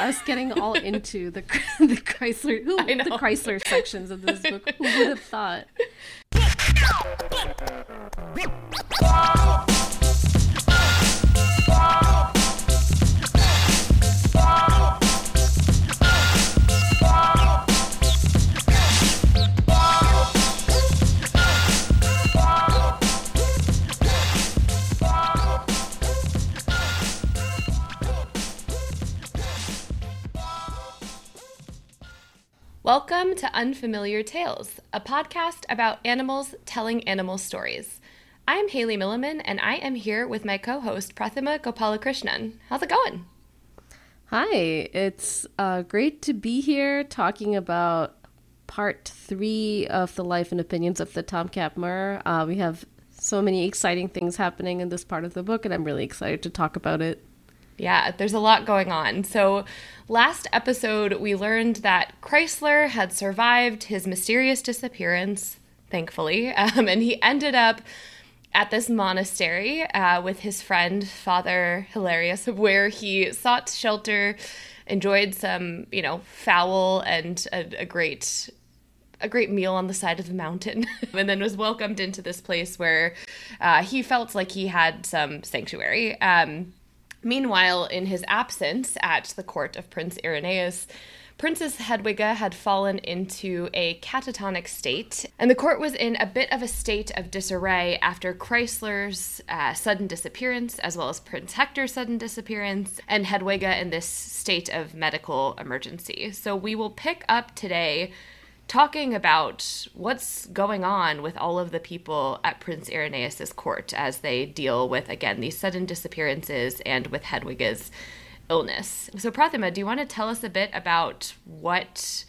us getting all into the the Kreisler who, the Kreisler sections of this book. Who would have thought? Welcome to Unfamiliar Tales, a podcast about animals telling animal stories. I'm Haley Milliman, and I am here with my co host, Prathima Gopalakrishnan. How's it going? Hi, it's uh, great to be here talking about part three of the life and opinions of the Tomcat Murr. Uh, we have so many exciting things happening in this part of the book, and I'm really excited to talk about it. Yeah, there's a lot going on. So, last episode, we learned that Kreisler had survived his mysterious disappearance, thankfully, um, and he ended up at this monastery uh, with his friend, Father Hilarius, where he sought shelter, enjoyed some, you know, fowl and a, a great a great meal on the side of the mountain and then was welcomed into this place where uh, he felt like he had some sanctuary. Um, Meanwhile, in his absence at the court of Prince Irenaeus, Princess Hedwiga had fallen into a catatonic state, and the court was in a bit of a state of disarray after Kreisler's uh, sudden disappearance, as well as Prince Hector's sudden disappearance, and Hedwiga in this state of medical emergency. So we will pick up today talking about what's going on with all of the people at Prince Irenaeus's court as they deal with again these sudden disappearances and with Hedwige's illness. So Prathima, do you want to tell us a bit about what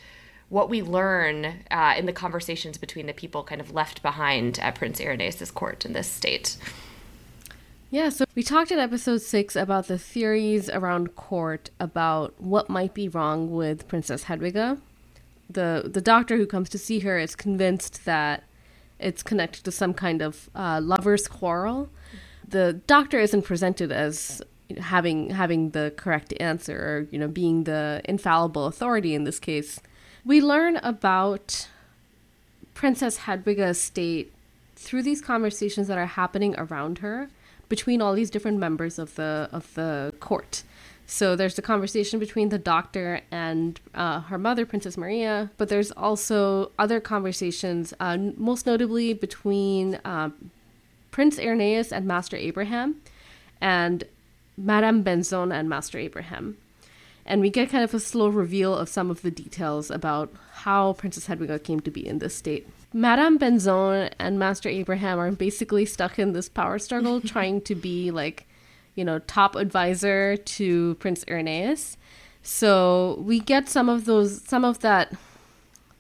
what we learn uh, in the conversations between the people kind of left behind at Prince Irenaeus's court in this state? Yeah, so we talked in episode six about the theories around court about what might be wrong with Princess Hedwige the the doctor who comes to see her is convinced that it's connected to some kind of uh, lovers quarrel. The doctor isn't presented as having having the correct answer or you know being the infallible authority in this case. We learn about Princess Hedwige's state through these conversations that are happening around her between all these different members of the of the court. So there's the conversation between the doctor and uh, her mother, Princess Maria, but there's also other conversations, uh, most notably between uh, Prince Irenaeus and Master Abraham, and Madame Benzon and Master Abraham. And we get kind of a slow reveal of some of the details about how Princess Hedwige came to be in this state. Madame Benzon and Master Abraham are basically stuck in this power struggle, trying to be like you know, top advisor to Prince Irenaeus. So we get some of those, some of that,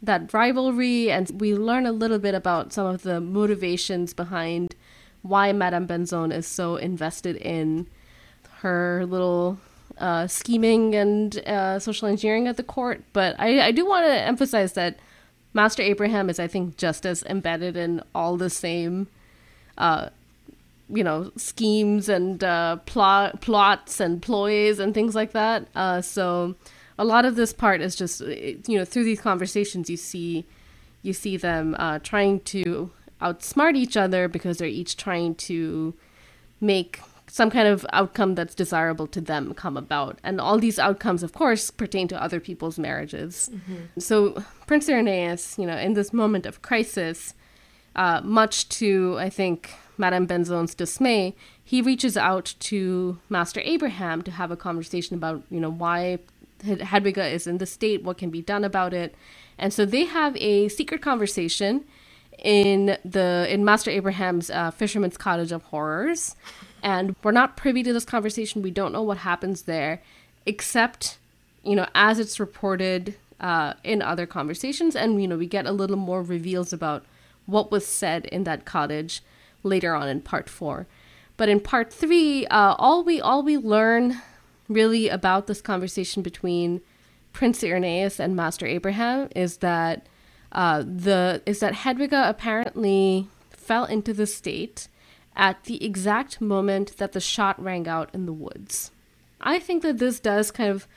that rivalry, and we learn a little bit about some of the motivations behind why Madame Benzon is so invested in her little uh, scheming and uh, social engineering at the court. But I, I do want to emphasize that Master Abraham is, I think, just as embedded in all the same uh, you know schemes and uh, plot plots and ploys and things like that. Uh, so a lot of this part is just you know through these conversations you see you see them uh, trying to outsmart each other because they're each trying to make some kind of outcome that's desirable to them come about. And all these outcomes, of course, pertain to other people's marriages. Mm-hmm. So Prince Irenaeus, you know, in this moment of crisis, uh, much to I think Madame Benzon's dismay, he reaches out to Master Abraham to have a conversation about, you know, why Hedwige is in the state, what can be done about it. And so they have a secret conversation in the in Master Abraham's uh, fisherman's cottage of horrors, and we're not privy to this conversation. We don't know what happens there, except you know as it's reported uh, in other conversations, and you know we get a little more reveals about what was said in that cottage later on in part four. But in part three, uh, all we all we learn really about this conversation between Prince Irenaeus and Master Abraham is that uh, the is that Hedwiga apparently fell into the state at the exact moment that the shot rang out in the woods. I think that this does kind of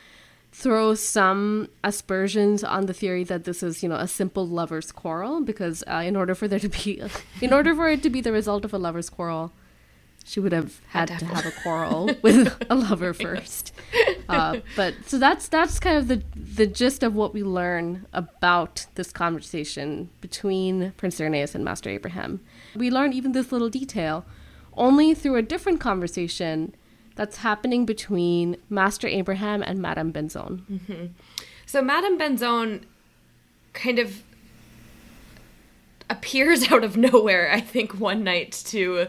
throw some aspersions on the theory that this is, you know, a simple lovers' quarrel because uh, in order for there to be, in order for it to be the result of a lovers' quarrel, she would have had, to have a quarrel with a lover first. Uh, but so that's that's kind of the the gist of what we learn about this conversation between Prince Irenaeus and Master Abraham. We learn even this little detail only through a different conversation that's happening between Master Abraham and Madame Benzon. Mm-hmm. So Madame Benzon kind of appears out of nowhere, I think, one night to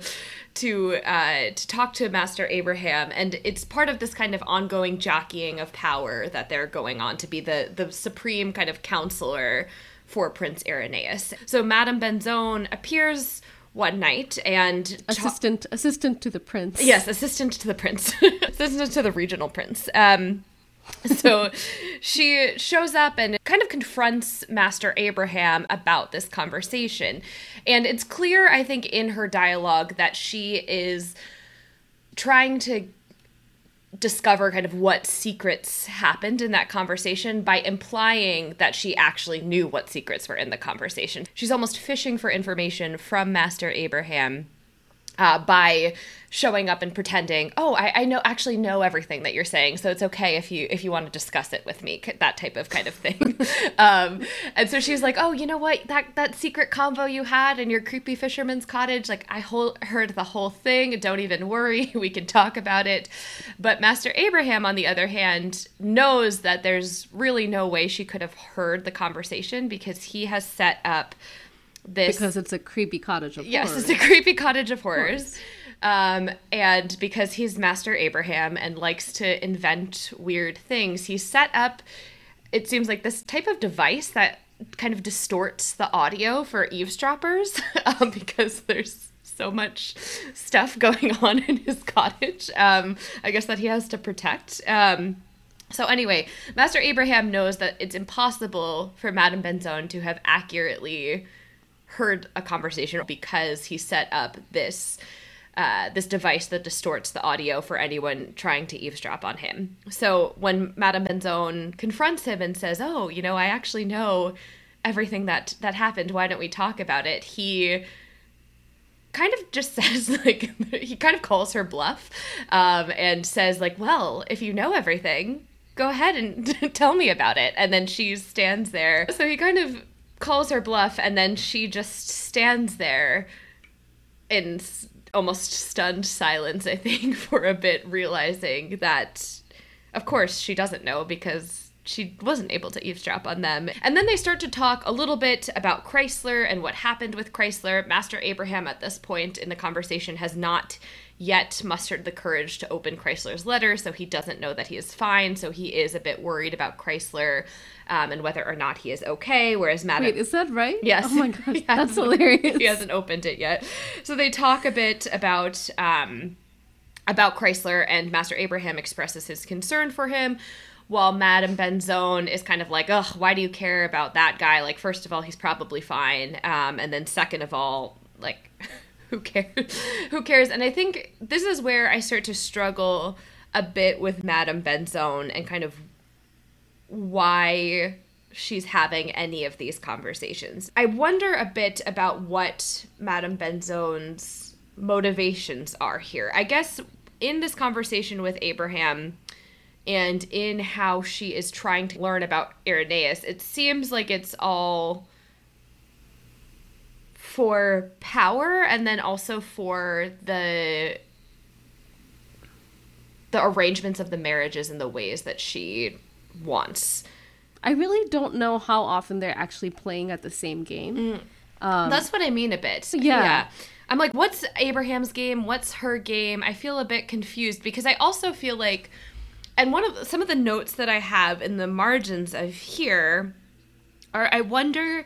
to uh, to talk to Master Abraham, and it's part of this kind of ongoing jockeying of power that they're going on to be the the supreme kind of counselor for Prince Irenaeus. So Madame Benzon appears one night and assistant ta- assistant to the prince. Yes, assistant to the prince, assistant to the regional prince. Um, so she shows up and kind of confronts Master Abraham about this conversation. And it's clear, I think, in her dialogue that she is trying to discover kind of what secrets happened in that conversation by implying that she actually knew what secrets were in the conversation. She's almost fishing for information from Master Abraham uh, by showing up and pretending, oh, I, I know actually know everything that you're saying, so it's okay if you if you want to discuss it with me, that type of kind of thing. um, and so she's like, oh, you know what, that that secret convo you had in your creepy fisherman's cottage, like I whole, heard the whole thing. Don't even worry, we can talk about it. But Master Abraham, on the other hand, knows that there's really no way she could have heard the conversation because he has set up this because it's a creepy cottage of yes, horrors. it's a creepy cottage of horrors. Um, and because he's Master Abraham and likes to invent weird things, he set up, it seems like this type of device that kind of distorts the audio for eavesdroppers um, because there's so much stuff going on in his cottage. Um, I guess that he has to protect. Um, so anyway, Master Abraham knows that it's impossible for Madame Benzon to have accurately heard a conversation because he set up this uh, this device that distorts the audio for anyone trying to eavesdrop on him. So when Madame Benzon confronts him and says, "Oh, you know, I actually know everything that that happened. Why don't we talk about it?" He kind of just says like he kind of calls her bluff um, and says like, "Well, if you know everything." Go ahead and tell me about it. And then she stands there. So he kind of calls her bluff, and then she just stands there in almost stunned silence, I think, for a bit, realizing that, of course, she doesn't know because she wasn't able to eavesdrop on them. And then they start to talk a little bit about Kreisler and what happened with Kreisler. Master Abraham, at this point in the conversation, has not yet mustered the courage to open Kreisler's letter, so he doesn't know that he is fine. So he is a bit worried about Kreisler um, and whether or not he is okay. Whereas Madame, wait, is that right? Yes. Oh my gosh, that's hilarious. He hasn't opened it yet. So they talk a bit about um, about Kreisler, and Master Abraham expresses his concern for him. While Madame Benzon is kind of like, ugh, why do you care about that guy? Like, first of all, he's probably fine. Um, and then second of all, like, who cares? who cares? And I think this is where I start to struggle a bit with Madame Benzon and kind of why she's having any of these conversations. I wonder a bit about what Madame Benzon's motivations are here. I guess in this conversation with Abraham and in how she is trying to learn about Irenaeus, it seems like it's all for power and then also for the the arrangements of the marriages and the ways that she wants. I really don't know how often they're actually playing at the same game. Mm. Um, That's what I mean a bit. Yeah. yeah. I'm like, what's Abraham's game? What's her game? I feel a bit confused because I also feel like, and one of some of the notes that I have in the margins of here are, I wonder.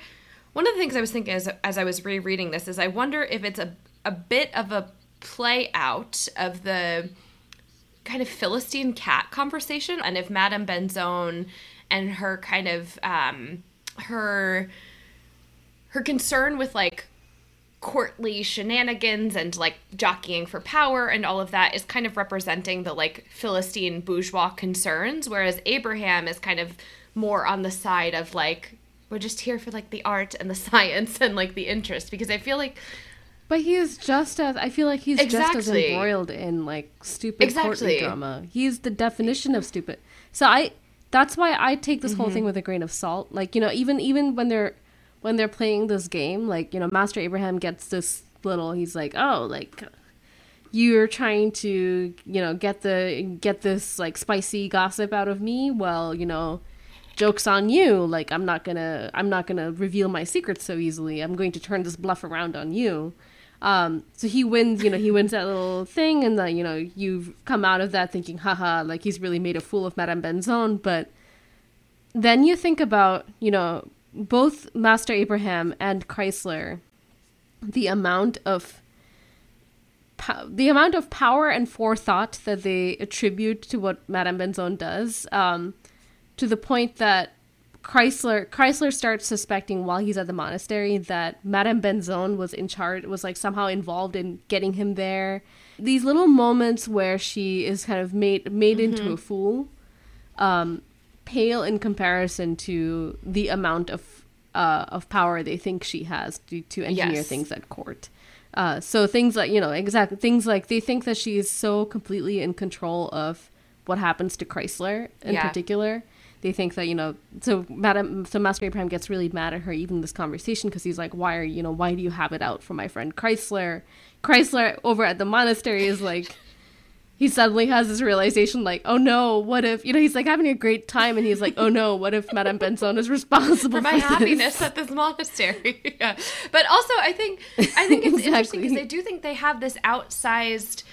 One of the things I was thinking as as I was rereading this is I wonder if it's a a bit of a play out of the kind of Philistine cat conversation, and if Madame Benzon and her kind of um, her her concern with like courtly shenanigans and like jockeying for power and all of that is kind of representing the like Philistine bourgeois concerns, whereas Abraham is kind of more on the side of like we're just here for like the art and the science and like the interest because I feel like but he is just as I feel like he's Exactly. just as embroiled in like stupid Exactly. courtly drama. He's the definition of stupid. So I that's why I take this Mm-hmm. whole thing with a grain of salt. Like, you know, even even when they're when they're playing this game, like, you know, Master Abraham gets this little he's like, "Oh, like you're trying to, you know, get the get this like spicy gossip out of me. Well, you know, jokes on you. Like i'm not gonna i'm not gonna reveal my secrets so easily. I'm going to turn this bluff around on you. Um so he wins you know he wins that little thing and then you know you've come out of that thinking haha like he's really made a fool of madame benzon. But then you think about you know both master abraham and kreisler the amount of po- the amount of power and forethought that they attribute to what madame benzon does um to the point that Kreisler Kreisler starts suspecting while he's at the monastery that Madame Benzon was in charge was like somehow involved in getting him there. These little moments where she is kind of made made into a fool um pale in comparison to the amount of uh, of power they think she has to, to engineer Yes. things at court. Uh, so things like you know exactly things like they think that she is so completely in control of what happens to Kreisler in Yeah. particular. They think that you know so Madam so Master Abraham gets really mad at her even this conversation because he's like why are you know why do you have it out for my friend Kreisler? Kreisler over at the monastery is like he suddenly has this realization like oh no what if you know he's like having a great time and he's like oh no what if Madame Benzon is responsible for my this? happiness at this monastery. yeah. But also, I think I think it's interesting because they do think they have this outsized.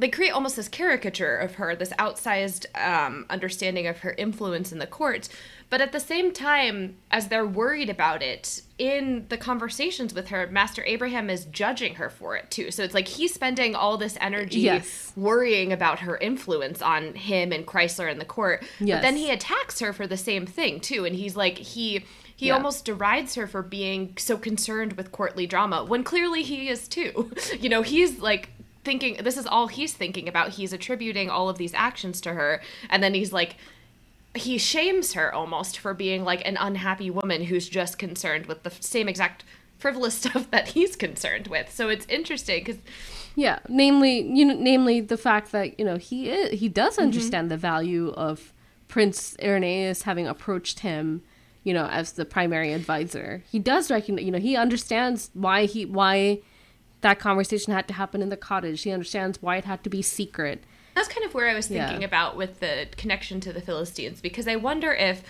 They create almost this caricature of her, this outsized um, understanding of her influence in the court. But at the same time, as they're worried about it, in the conversations with her, Master Abraham is judging her for it too. So it's like he's spending all this energy Yes. worrying about her influence on him and Kreisler in the court. But then he attacks her for the same thing too. And he's like, he he Yeah. almost derides her for being so concerned with courtly drama when clearly he is too. you know, he's like thinking this is all he's thinking about. He's attributing all of these actions to her, and then he's like he shames her almost for being like an unhappy woman who's just concerned with the same exact frivolous stuff that he's concerned with. So it's interesting because Yeah, namely, you know, namely the fact that you know he is, he does mm-hmm. understand the value of Prince Irenaeus having approached him, you know, as the primary advisor. He does recognize, you know, he understands why he why that conversation had to happen in the cottage. She understands why it had to be secret. That's kind of where I was thinking Yeah. about with the connection to the Philistines, because I wonder if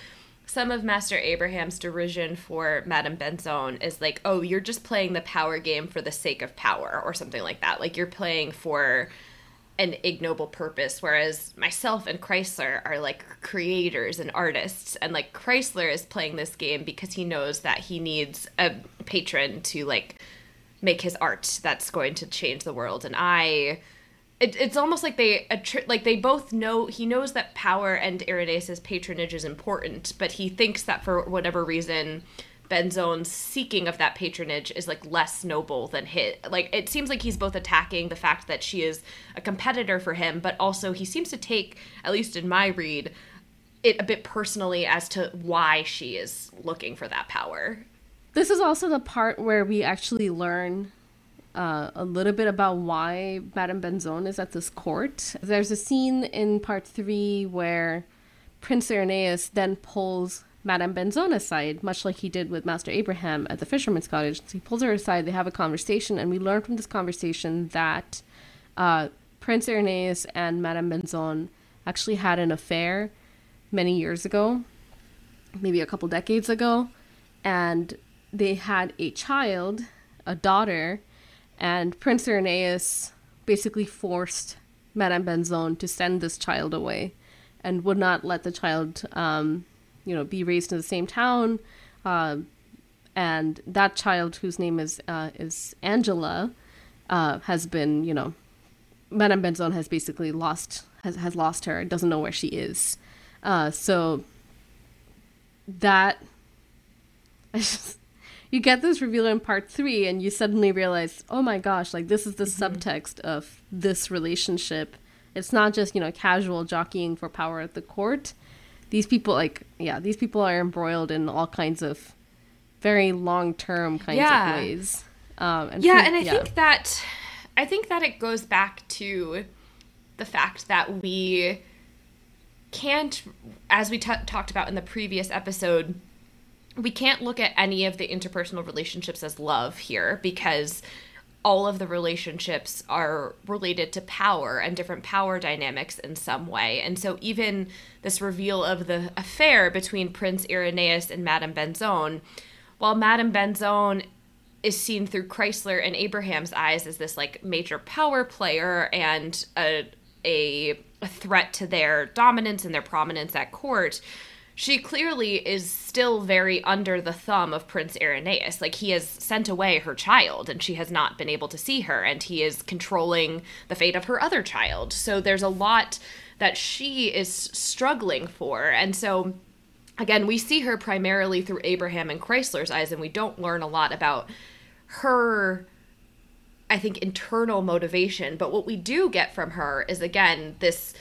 some of Master Abraham's derision for Madame Benzon is like, oh, you're just playing the power game for the sake of power, or something like that. Like you're playing for an ignoble purpose, whereas myself and Kreisler are like creators and artists, and like Kreisler is playing this game because he knows that he needs a patron to like make his art that's going to change the world, and I it, it's almost like they like they both know he knows that power and Irenaeus' patronage is important, but he thinks that for whatever reason Benzon's seeking of that patronage is like less noble than his. Like it seems like he's both attacking the fact that she is a competitor for him, but also he seems to take, at least in my read, it a bit personally as to why she is looking for that power. This is also the part where we actually learn uh, a little bit about why Madame Benzon is at this court. There's a scene in part three where Prince Irenaeus then pulls Madame Benzon aside, much like he did with Master Abraham at the fisherman's cottage. So he pulls her aside, they have a conversation, and we learn from this conversation that uh, Prince Irenaeus and Madame Benzon actually had an affair many years ago, maybe a couple decades ago, and they had a child, a daughter, and Prince Irenaeus basically forced Madame Benzon to send this child away and would not let the child, um, you know, be raised in the same town. Uh, and that child, whose name is uh, is Angela, uh, has been, you know, Madame Benzon has basically lost has has lost her. Doesn't know where she is. Uh, so that you get this reveal in part three, and you suddenly realize, oh my gosh, like this is the mm-hmm. subtext of this relationship. It's not just you know casual jockeying for power at the court. These people, like yeah, these people are embroiled in all kinds of very long term kinds yeah. of ways. Um, and yeah, and I yeah. think that I think that it goes back to the fact that we can't, as we t- talked about in the previous episode, we can't look at any of the interpersonal relationships as love here because all of the relationships are related to power and different power dynamics in some way. And so even this reveal of the affair between Prince Irenaeus and Madame Benzone, while Madame Benzone is seen through Kreisler and Abraham's eyes as this like major power player and a a, a threat to their dominance and their prominence at court, she clearly is still very under the thumb of Prince Irenaeus. Like he has sent away her child and she has not been able to see her, and he is controlling the fate of her other child. So there's a lot that she is struggling for. And so again, we see her primarily through Abraham and Kreisler's eyes, and we don't learn a lot about her I think internal motivation, but what we do get from her is again this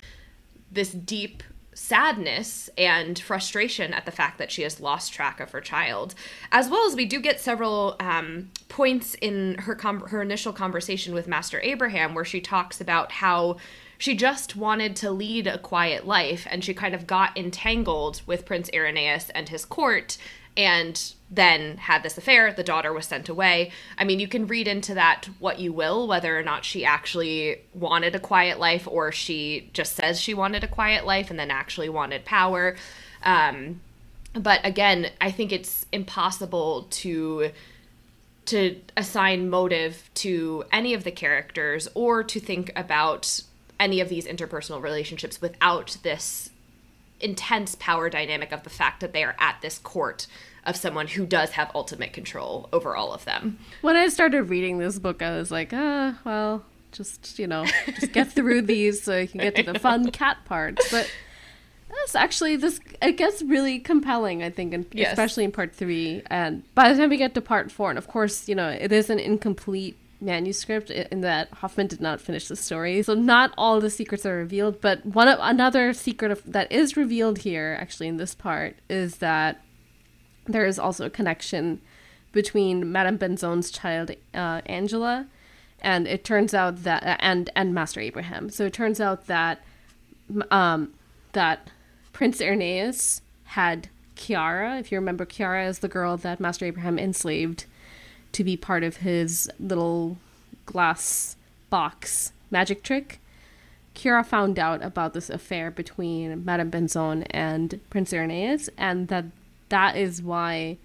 this deep sadness and frustration at the fact that she has lost track of her child, as well as we do get several um, points in her com- her initial conversation with Master Abraham where she talks about how she just wanted to lead a quiet life and she kind of got entangled with Prince Irenaeus and his court and then had this affair. The daughter was sent away. I mean, you can read into that what you will, whether or not she actually wanted a quiet life or she just says she wanted a quiet life and then actually wanted power. Um, but again, I think it's impossible to to assign motive to any of the characters or to think about any of these interpersonal relationships without this intense power dynamic of the fact that they are at this court of someone who does have ultimate control over all of them. When I started reading this book, I was like, ah, well, just, you know, just get through these so you can get to the fun cat parts. But that's actually this it gets really compelling i think and yes. especially in part three and by the time we get to part four and of course you know it is an incomplete manuscript in that hoffmann did not finish the story so not all the secrets are revealed but one of another secret of, that is revealed here actually in this part is that there is also a connection between Madame Benzone's child uh, Angela, and it turns out that uh, and and Master Abraham. So it turns out that um, that Prince Irenaeus had Chiara. If you remember, Chiara is the girl that Master Abraham enslaved to be part of his little glass box magic trick. Chiara found out about this affair between Madame Benzone and Prince Irenaeus, and that that is why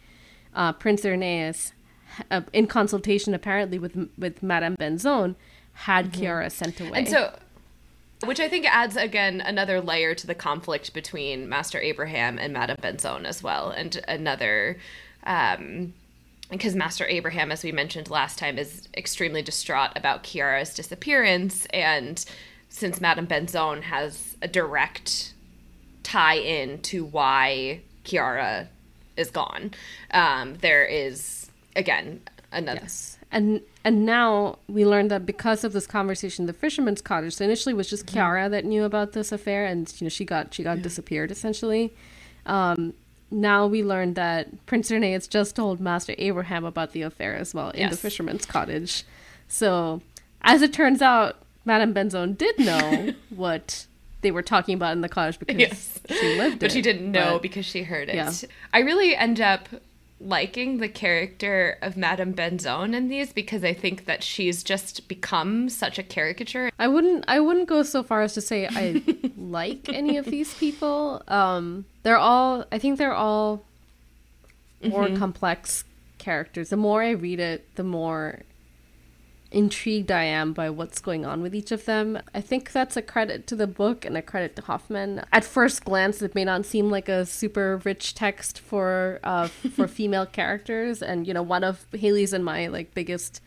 uh, Prince Irenaeus, uh, in consultation apparently with with Madame Benzone, had mm-hmm. Chiara sent away. And so, which I think adds again another layer to the conflict between Master Abraham and Madame Benzone as well, and another. Um, because Master Abraham, as we mentioned last time, is extremely distraught about Chiara's disappearance, and since Madame Benzone has a direct tie in to why Chiara is gone. Um, there is again another. Yes. And and now we learned that because of this conversation, the fisherman's cottage. So initially it was just mm-hmm. Chiara that knew about this affair, and you know she got she got yeah. disappeared essentially. Um, now we learned that Prince Irenaeus just told Master Abraham about the affair as well in yes. the fisherman's cottage. So as it turns out, Madame Benzone did know what they were talking about in the cottage because yes. she lived there. but it. she didn't know but, because she heard it. Yeah. I really end up liking the character of Madame Benzone in these because I think that she's just become such a caricature. I wouldn't I wouldn't go so far as to say I like any of these people. Um they're all I think they're all more mm-hmm. complex characters. The more I read it, the more intrigued I am by what's going on with each of them. I think that's a credit to the book and a credit to Hoffmann. At first glance, it may not seem like a super rich text for uh, for female characters, and you know, one of Haley's and my like biggest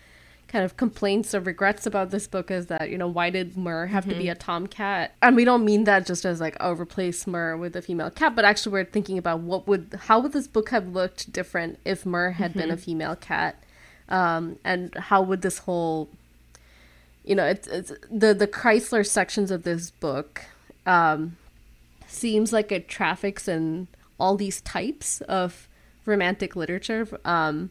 kind of complaints or regrets about this book is that you know why did Murr have mm-hmm. to be a tomcat? And we don't mean that just as like oh replace Murr with a female cat, but actually we're thinking about what would how would this book have looked different if Murr had mm-hmm. been a mm-hmm. female cat, um, and how would this whole you know it's, it's the the Kreisler sections of this book um, seems like it traffics in all these types of romantic literature um,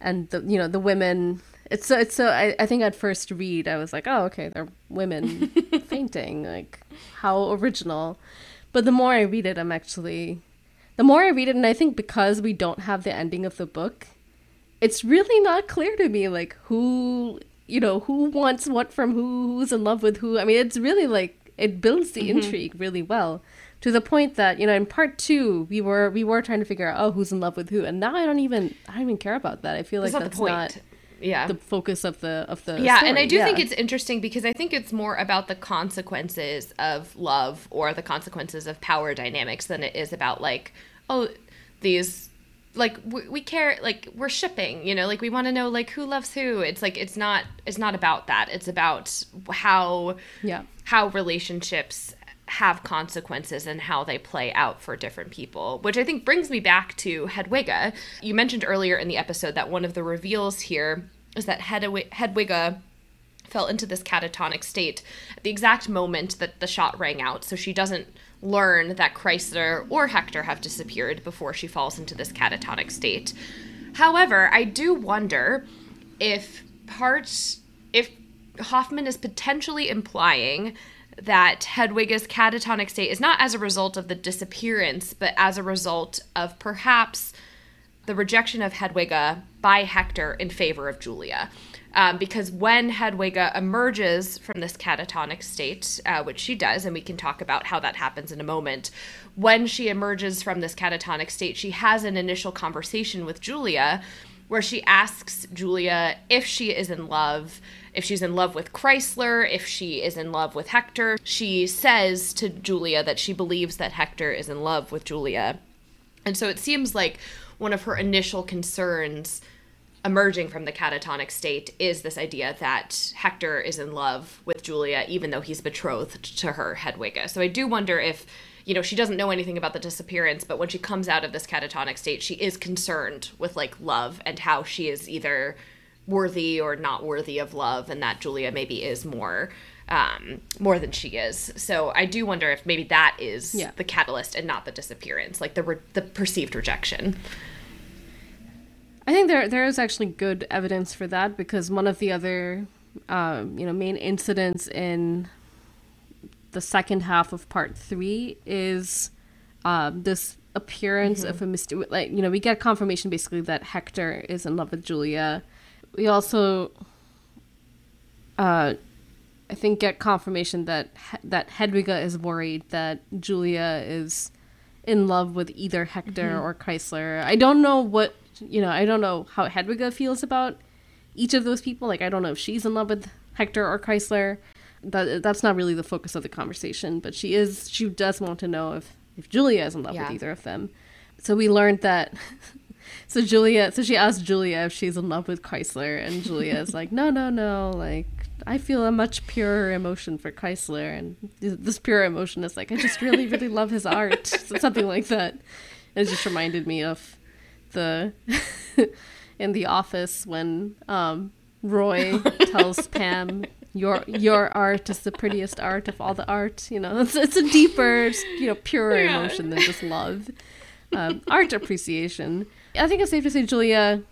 and the you know the women it's so it's so I, I think at first read I was like, oh okay, they're women fainting. Like how original. But the more I read it, I'm actually the more I read it, and I think because we don't have the ending of the book, it's really not clear to me like who you know, who wants what from who, who's in love with who. I mean it's really like it builds the mm-hmm. intrigue really well to the point that you know in part two we were we were trying to figure out oh who's in love with who and now i don't even i don't even care about that i feel like that's, not yeah the focus of the of the yeah story. and i do yeah. think it's interesting because i think it's more about the consequences of love or the consequences of power dynamics than it is about like oh these like we, we care like we're shipping you know like we want to know like who loves who. It's like it's not it's not about that. It's about how yeah. how relationships have consequences and how they play out for different people, which I think brings me back to hedwiga. You mentioned earlier in the episode that one of the reveals here is that Hedwiga fell into this catatonic state at the exact moment that the shot rang out, so she doesn't learn that Kreisler or Hector have disappeared before she falls into this catatonic state. However, I do wonder if part if Hoffmann is potentially implying that Hedwige's catatonic state is not as a result of the disappearance, but as a result of perhaps the rejection of Hedwige by Hector in favor of Julia. Um, because when Hedwige emerges from this catatonic state, uh, which she does, and we can talk about how that happens in a moment, when she emerges from this catatonic state, she has an initial conversation with Julia where she asks Julia if she is in love if she's in love with Kreisler, if she is in love with Hector. She says to Julia that she believes that Hector is in love with Julia. And so it seems like one of her initial concerns emerging from the catatonic state is this idea that Hector is in love with Julia, even though he's betrothed to her, Hedwiga. So I do wonder if, you know, she doesn't know anything about the disappearance, but when she comes out of this catatonic state, she is concerned with like love and how she is either worthy or not worthy of love, and that Julia maybe is more um, more than she is. So I do wonder if maybe that is yeah. the catalyst and not the disappearance, like the re- the perceived rejection. I think there there is actually good evidence for that because one of the other um, you know main incidents in the second half of part three is um, this appearance mm-hmm. of a mystery. Like you know, we get confirmation basically that Hector is in love with Julia, we also uh I think get confirmation that that Hedwige is worried that Julia is in love with either Hector mm-hmm. or Kreisler. I don't know what you know. I don't know how Hedwiga feels about each of those people. Like I don't know if she's in love with Hector or Kreisler. That that's not really the focus of the conversation. But she is. She does want to know if if Julia is in love yeah. with either of them. So we learned that so Julia, so she asked Julia if she's in love with Kreisler, and Julia is like, no, no, no, like I feel a much purer emotion for Kreisler, and this pure emotion is like I just really, really love his art, so something like that. And it just reminded me of the in the office when um, Roy tells Pam your your art is the prettiest art of all the art. You know, it's it's a deeper, you know, purer yeah. emotion than just love. Um, art appreciation. I think it's safe to say Julia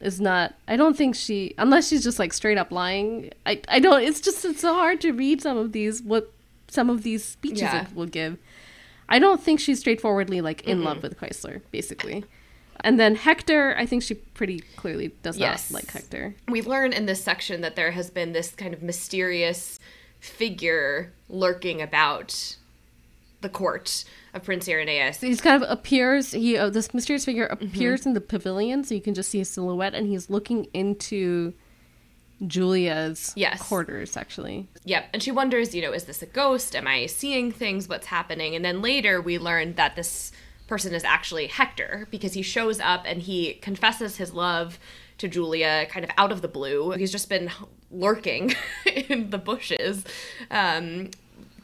is not I don't think she unless she's just like straight up lying. I I don't it's just it's so hard to read some of these what some of these speeches yeah. will give. I don't think she's straightforwardly like in mm-hmm. love with Kreisler. basically. And then Hector, I think she pretty clearly does yes. not like Hector. We learn in this section that there has been this kind of mysterious figure lurking about the court of Prince Irenaeus. He's kind of appears. He uh, this mysterious figure mm-hmm. appears mm-hmm. in the pavilion, so you can just see a silhouette, and he's looking into Julia's yes. quarters. Actually, yep. And she wonders, you know, is this a ghost? Am I seeing things? What's happening? And then later we learn that this person is actually Hector because he shows up and he confesses his love to Julia kind of out of the blue. He's just been lurking in the bushes. Um,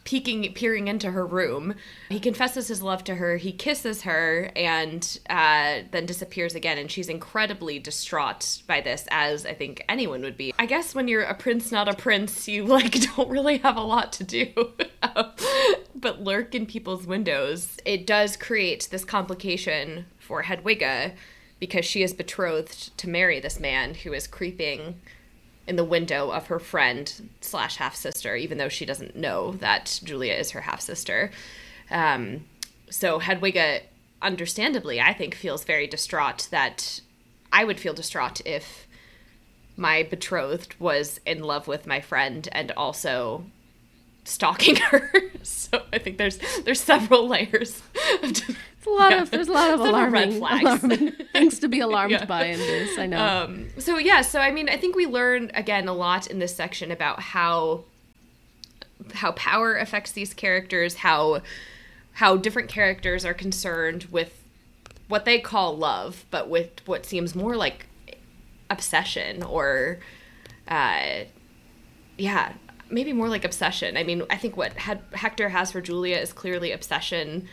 peeking peering into her room. He confesses his love to her he kisses her and uh, then disappears again and she's incredibly distraught by this as i think anyone would be. I guess when you're a prince not a prince you like don't really have a lot to do. But lurk in people's windows. It does create this complication for Hedwiga because she is betrothed to marry this man who is creeping in the window of her friend slash half sister, even though she doesn't know that Julia is her half sister. Um, so Hedwiga, understandably, I think, feels very distraught that I would feel distraught if my betrothed was in love with my friend and also stalking her. so I think there's there's several layers. It's a lot yeah. of there's a lot of alarming, alarming things to be alarmed yeah. by in this. I know. Um, so yeah, so I mean, I think we learn again a lot in this section about how how power affects these characters, how how different characters are concerned with what they call love, but with what seems more like obsession or uh yeah maybe more like obsession i mean i think what had hector has for julia is clearly obsession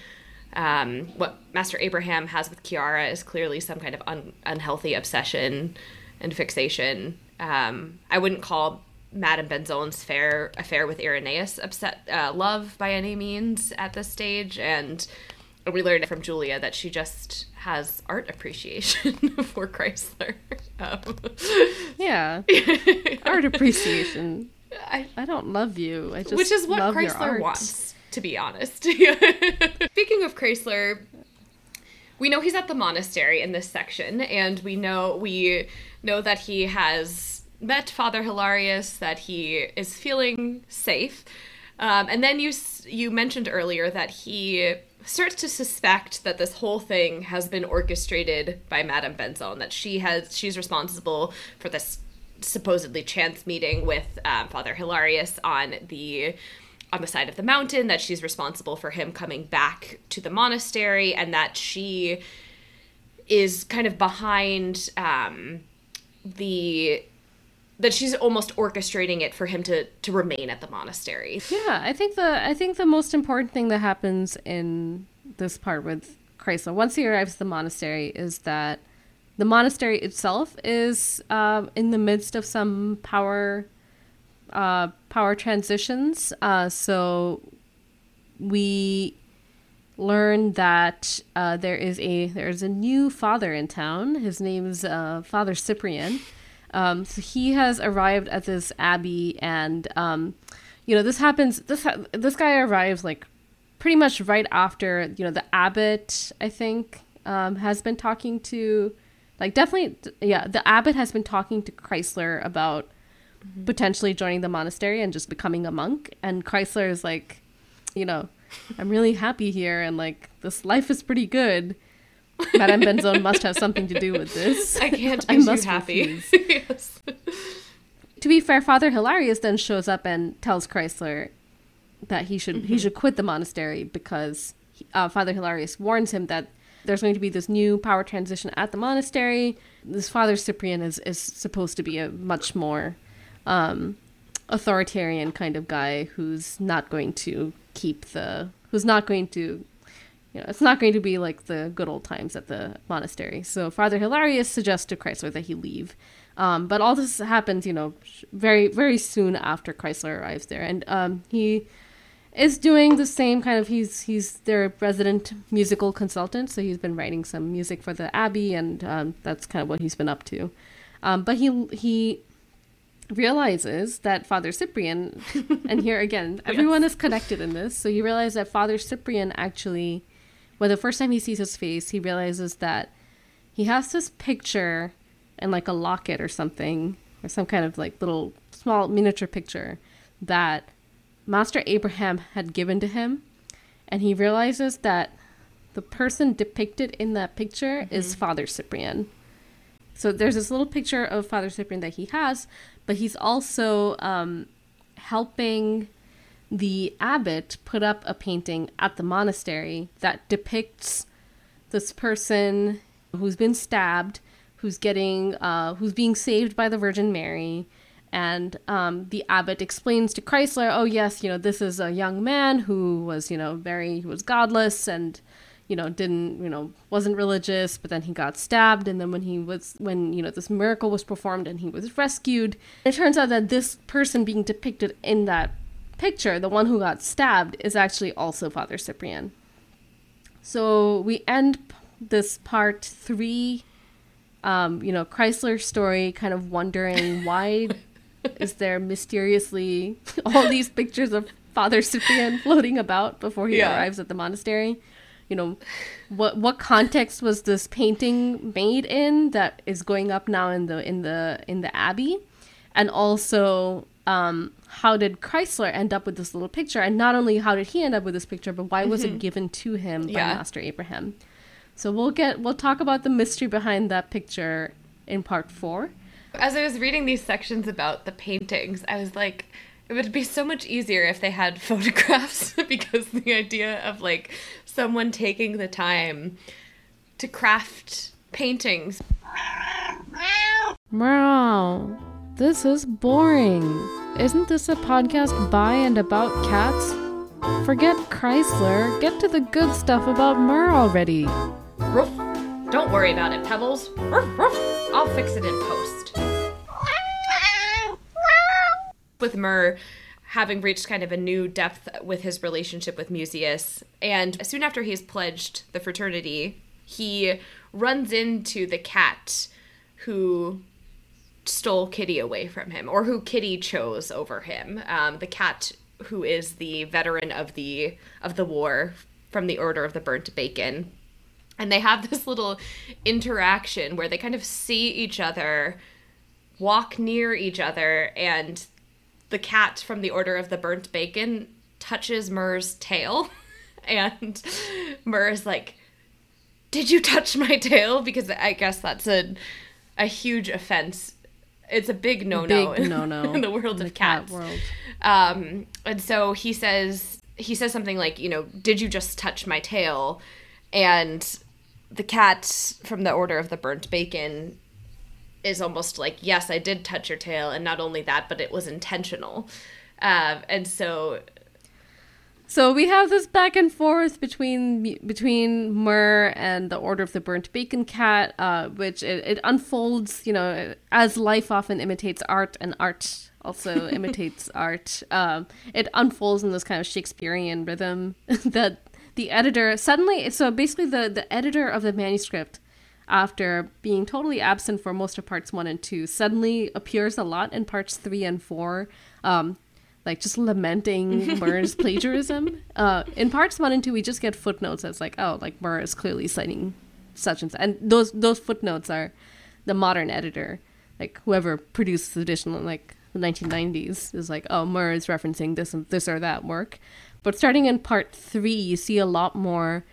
um, what Master Abraham has with Chiara is clearly some kind of un- unhealthy obsession and fixation. Um, I wouldn't call Madame Benzone's fair affair with Irenaeus upset uh, love by any means at this stage, and we learned from Julia that she just has art appreciation for Kreisler. Um, yeah, art appreciation. I, I don't love you. I just which is what Kreisler wants to be honest. Speaking of Kreisler, we know he's at the monastery in this section, and we know we know that he has met Father Hilarius, that he is feeling safe, um, and then you you mentioned earlier that he starts to suspect that this whole thing has been orchestrated by Madame Benzone, that she has she's responsible for this supposedly chance meeting with um, Father Hilarius on the on the side of the mountain, that she's responsible for him coming back to the monastery, and that she is kind of behind um, the that she's almost orchestrating it for him to to remain at the monastery. Yeah, I think the I think the most important thing that happens in this part with Kreisler once he arrives at the monastery is that the monastery itself is um, in the midst of some power uh, power transitions. Uh, so we learn that uh, there is a there is a new father in town. His name is uh, Father Cyprian. Um, so he has arrived at this abbey, and um, you know this happens. This ha- this guy arrives like pretty much right after you know the abbot. I think um, has been talking to, like definitely yeah. The abbot has been talking to Kreisler about mm-hmm. potentially joining the monastery and just becoming a monk. And Kreisler is like, you know, I'm really happy here and like this life is pretty good. Madame Benzone must have something to do with this. I can't be I must too happy. yes. To be fair, Father Hilarius then shows up and tells Kreisler that he should mm-hmm. he should quit the monastery because uh, Father Hilarius warns him that there's going to be this new power transition at the monastery. This Father Cyprian is is supposed to be a much more um, authoritarian kind of guy who's not going to keep the who's not going to you know it's not going to be like the good old times at the monastery. So father hilarius suggests to kreisler that he leave. Um, but all this happens you know very very soon after kreisler arrives there. And um, he is doing the same kind of he's he's their resident musical consultant. So he's been writing some music for the abbey and um, that's kind of what he's been up to. Um, but he he realizes that Father Cyprian, and here again, everyone yes. is connected in this. So you realize that Father Cyprian actually, well, the first time he sees his face, he realizes that he has this picture and like a locket or something, or some kind of like little small miniature picture that Master Abraham had given to him. And he realizes that the person depicted in that picture mm-hmm. is Father Cyprian. So there's this little picture of Father Cyprian that he has, but he's also um, helping the abbot put up a painting at the monastery that depicts this person who's been stabbed, who's getting uh, who's being saved by the Virgin Mary. And um, the abbot explains to Kreisler, oh yes, you know this is a young man who was you know very was godless and you know didn't you know wasn't religious, but then he got stabbed, and then when he was when you know this miracle was performed and he was rescued, it turns out that this person being depicted in that picture, the one who got stabbed, is actually also Father Cyprian. So we end this part three um, you know, Kreisler's story, kind of wondering why is there mysteriously all these pictures of Father Cyprian floating about before he yeah. arrives at the monastery? You know, what what context was this painting made in that is going up now in the in the in the abbey, and also um, how did Kreisler end up with this little picture? And not only how did he end up with this picture, but why was mm-hmm. it given to him by yeah. Master Abraham? So we'll get we'll talk about the mystery behind that picture in part 4. As I was reading these sections about the paintings, I was like it would be so much easier if they had photographs because the idea of like someone taking the time to craft paintings. Meow. This is boring. Isn't this a podcast by and about cats? Forget Kreisler. Get to the good stuff about Murr already. Ruff. Don't worry about it, Pebbles. Ruff, ruff. I'll fix it in post. With Murr having reached kind of a new depth with his relationship with Musaeus, and soon after he's pledged the fraternity, he runs into the cat who stole Kitty away from him, or who Kitty chose over him. Um, the cat who is the veteran of the of the war from the Order of the Burnt Bacon and they have this little interaction where they kind of see each other walk near each other and the cat from the order of the burnt bacon touches Murr's tail and Murr is like did you touch my tail because I guess that's a a huge offense it's a big no no no no in the world in of the cats. Cat world. Um, and so he says he says something like, you know, did you just touch my tail? And the cat from the Order of the Burnt Bacon is almost like, yes, I did touch your tail, and not only that, but it was intentional. Uh, and so, so we have this back and forth between between Murr and the Order of the Burnt Bacon Cat, uh, which it, it unfolds, you know, as life often imitates art, and art also imitates art. Um, it unfolds in this kind of Shakespearean rhythm that the editor suddenly so basically the the editor of the manuscript after being totally absent for most of parts one and two suddenly appears a lot in parts three and four um like just lamenting Murr's plagiarism. Uh, in parts one and two, we just get footnotes that's like, oh, like Murr is clearly citing such and such, and those those footnotes are the modern editor, like whoever produced the edition in like the 1990s, is like, oh, Murr is referencing this and this or that work. But starting in part three, you see a lot more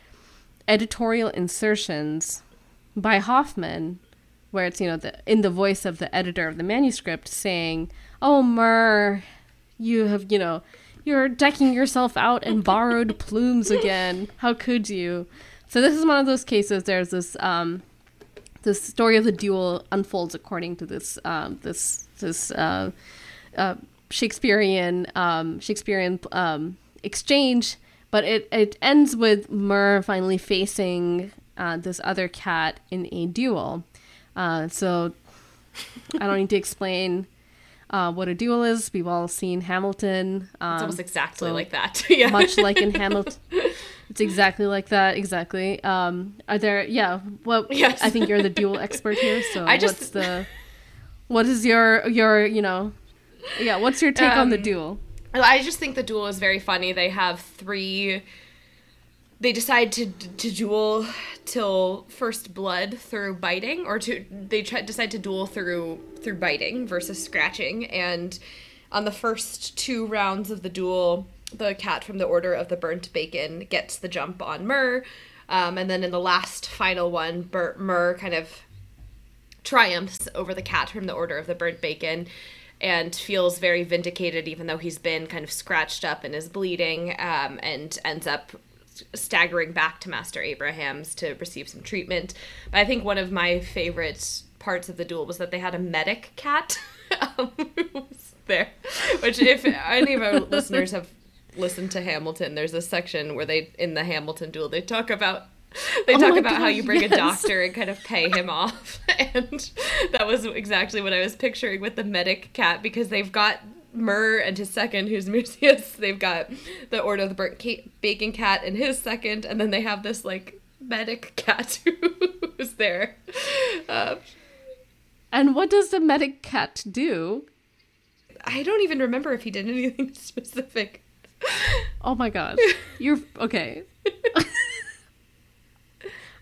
editorial insertions by Hoffmann, where it's, you know, the, in the voice of the editor of the manuscript saying, Oh, Murr, you have, you know, you're decking yourself out in borrowed plumes again. How could you? So this is one of those cases. There's this um, the story of the duel unfolds according to this um, this this uh, uh, Shakespearean um, Shakespearean um, exchange, but it, it ends with Murr finally facing uh, this other cat in a duel. Uh, so I don't need to explain uh, what a duel is. We've all seen Hamilton. Um, it's almost exactly so like that. yeah. Much like in Hamilton. It's exactly like that. Exactly. Um, are there? Yeah. Well, yes. I think you're the duel expert here. So I just, what's the? What is your your you know? Yeah. What's your take um, on the um, duel? I just think the duel is very funny. They have three. They decide to to duel till first blood through biting, or to they try, decide to duel through through biting versus scratching. And on the first two rounds of the duel, the cat from the Order of the Burnt Bacon gets the jump on Murr, um, and then in the last final one, Bur- kind of triumphs over the cat from the Order of the Burnt Bacon and feels very vindicated, even though he's been kind of scratched up and is bleeding, um, and ends up staggering back to Master Abraham's to receive some treatment. But I think one of my favorite parts of the duel was that they had a medic cat um, who was there. Which, if any of our listeners have listened to Hamilton, there's a section where they, in the Hamilton duel, they talk about they Oh talk my about how you bring yes. a doctor and kind of pay him off. And that was exactly what I was picturing with the medic cat because they've got Murr and his second, who's Mucius. They've got the Order of the Burnt Bacon Cat and his second, and then they have this like medic cat who's there. Uh, And what does the medic cat do? I don't even remember if he did anything specific. Oh my gosh. You're okay.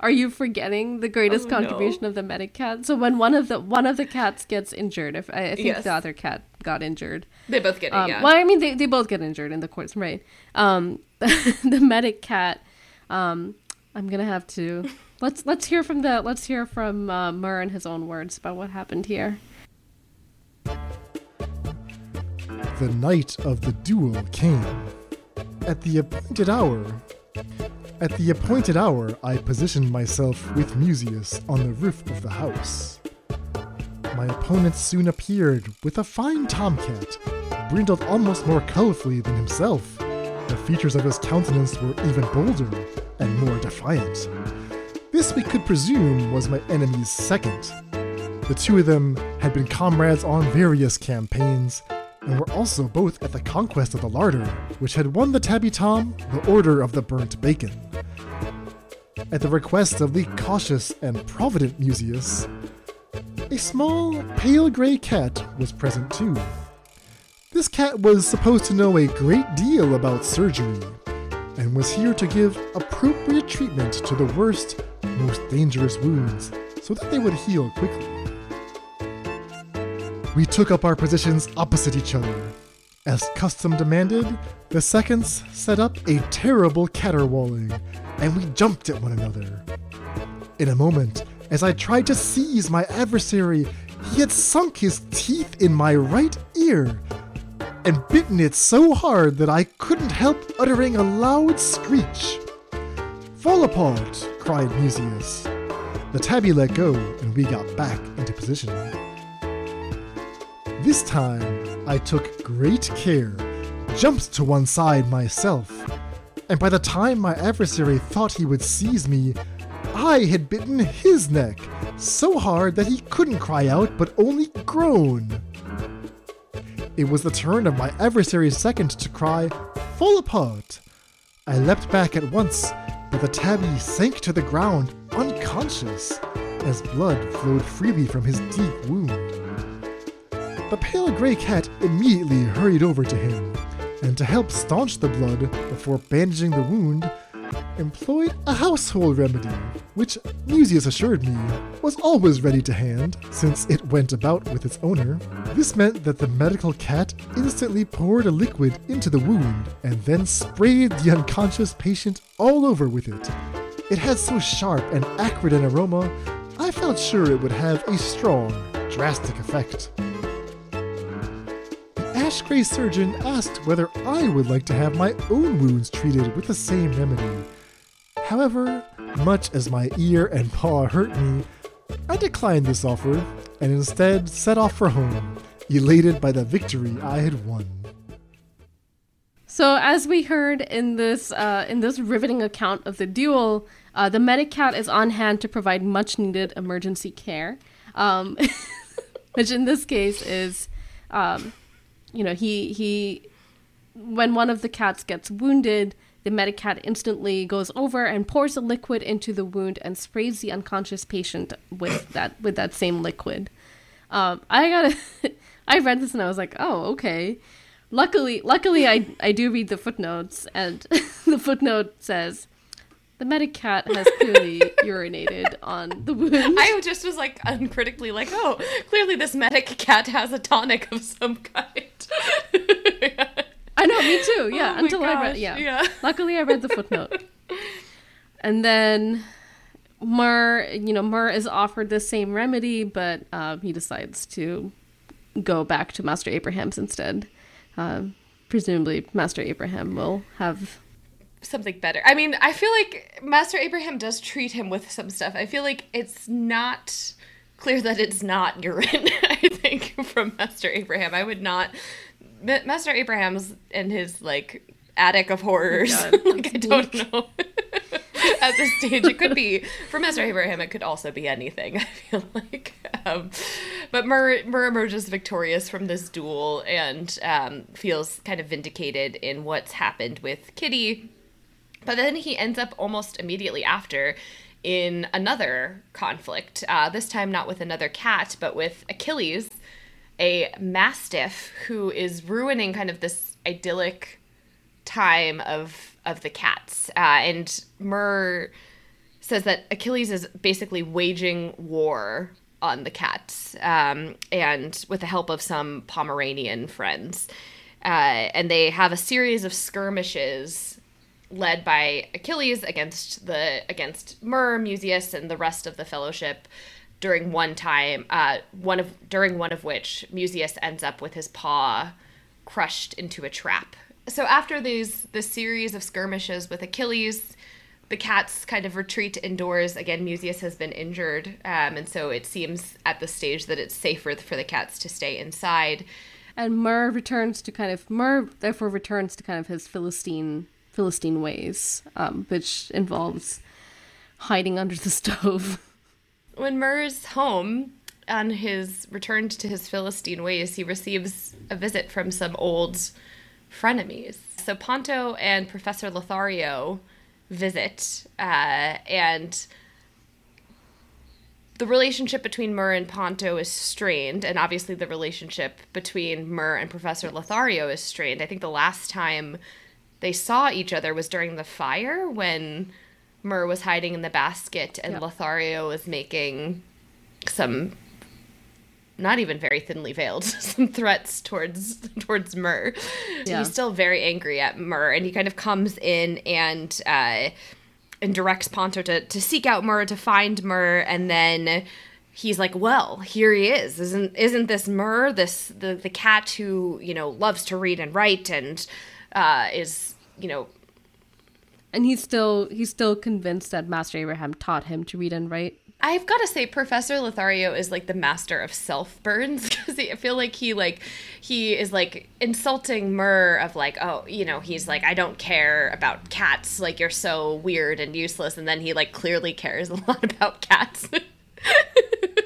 Are you forgetting the greatest Oh, no. contribution of the medic cat? So when one of the one of the cats gets injured, if I, I think Yes. the other cat got injured. They both get it, Um, yeah. Well, I mean, they, they both get injured in the course, right? Um, the medic cat. Um, I'm gonna have to let's let's hear from the let's hear from uh, Murr in his own words about what happened here. The night of the duel came. At the appointed hour, at the appointed hour, I positioned myself with Mucius on the roof of the house. My opponent soon appeared with a fine tomcat, brindled almost more colorfully than himself. The features of his countenance were even bolder and more defiant. This we could presume was my enemy's second. The two of them had been comrades on various campaigns, and were also both at the conquest of the larder, which had won the Tabby Tom the Order of the Burnt Bacon. At the request of the cautious and provident Mucius, a small, pale gray cat was present too. This cat was supposed to know a great deal about surgery, and was here to give appropriate treatment to the worst, most dangerous wounds so that they would heal quickly. We took up our positions opposite each other. As custom demanded, the seconds set up a terrible caterwauling, and we jumped at one another. In a moment, as I tried to seize my adversary, he had sunk his teeth in my right ear and bitten it so hard that I couldn't help uttering a loud screech. Fall apart, cried Mucius. The tabby let go, and we got back into position. This time, I took great care, jumped to one side myself, and by the time my adversary thought he would seize me, I had bitten his neck so hard that he couldn't cry out but only groan. It was the turn of my adversary's second to cry, Fall apart! I leapt back at once, but the tabby sank to the ground unconscious as blood flowed freely from his deep wound. The pale gray cat immediately hurried over to him, and to help staunch the blood before bandaging the wound, employed a household remedy, which Mucius assured me was always ready to hand, since it went about with its owner. This meant that the medical cat instantly poured a liquid into the wound and then sprayed the unconscious patient all over with it. It had so sharp and acrid an aroma, I felt sure it would have a strong, drastic effect. Ash gray surgeon asked whether I would like to have my own wounds treated with the same remedy. However, much as my ear and paw hurt me, I declined this offer and instead set off for home, elated by the victory I had won. So as we heard in this uh, in this riveting account of the duel, uh, the medic cat is on hand to provide much needed emergency care, um, which in this case is, um, you know, he he when one of the cats gets wounded, the medic cat instantly goes over and pours a liquid into the wound and sprays the unconscious patient with that with that same liquid. Um, I gotta, I read this and I was like, oh okay. Luckily, luckily I I do read the footnotes and the footnote says the medic cat has clearly urinated on the wound. I just was like uncritically like, oh, clearly this medic cat has a tonic of some kind. I know, me too. Yeah, Oh until I read. Yeah. yeah. Luckily, I read the footnote. and then Murr, you know, Murr is offered the same remedy, but um, he decides to go back to Master Abraham's instead. Um, presumably, Master Abraham will have. Something better. I mean, I feel like Master Abraham does treat him with some stuff. I feel like it's not clear that it's not urine. I think from Master Abraham, I would not. Master Abraham's and his like attic of horrors. God, like I don't know. At this stage, it could be for Master Abraham. It could also be anything. I feel like, um, but Murr, Murr emerges victorious from this duel and um, feels kind of vindicated in what's happened with Kitty. But then he ends up almost immediately after in another conflict. Uh, this time, not with another cat, but with Achilles, a mastiff who is ruining kind of this idyllic time of of the cats. Uh, and Murr says that Achilles is basically waging war on the cats, um, and with the help of some Pomeranian friends. Uh, and they have a series of skirmishes led by Achilles against the against Murr, Musaeus, and the rest of the Fellowship. During one time, uh, one of during one of which Musaeus ends up with his paw crushed into a trap so after these the series of skirmishes with Achilles, the cats kind of retreat indoors. Again, Musaeus has been injured, um, and so it seems at the stage that it's safer for the cats to stay inside. And Murr returns to kind of Murr therefore returns to kind of his Philistine Philistine ways, um, which involves hiding under the stove. When Murr's home on his return to his Philistine ways, he receives a visit from some old frenemies. So Ponto and Professor Lothario visit, uh, and the relationship between Murr and Ponto is strained, and obviously the relationship between Murr and Professor Lothario is strained. I think the last time they saw each other was during the fire when Murr was hiding in the basket and yep. Lothario was making some not even very thinly veiled some threats towards towards Murr. Yeah. He's still very angry at Murr, and he kind of comes in and uh, and directs Ponto to to seek out Murr to find Murr, and then he's like, "Well, here he is. Isn't isn't this Murr, this the the cat who you know loves to read and write and uh, is you know." And he's still he's still convinced that Master Abraham taught him to read and write. I've got to say, Professor Lothario is like the master of self burns because I feel like he like he is like insulting Murr of like, oh, you know, he's like, I don't care about cats. Like you're so weird and useless, and then he like clearly cares a lot about cats.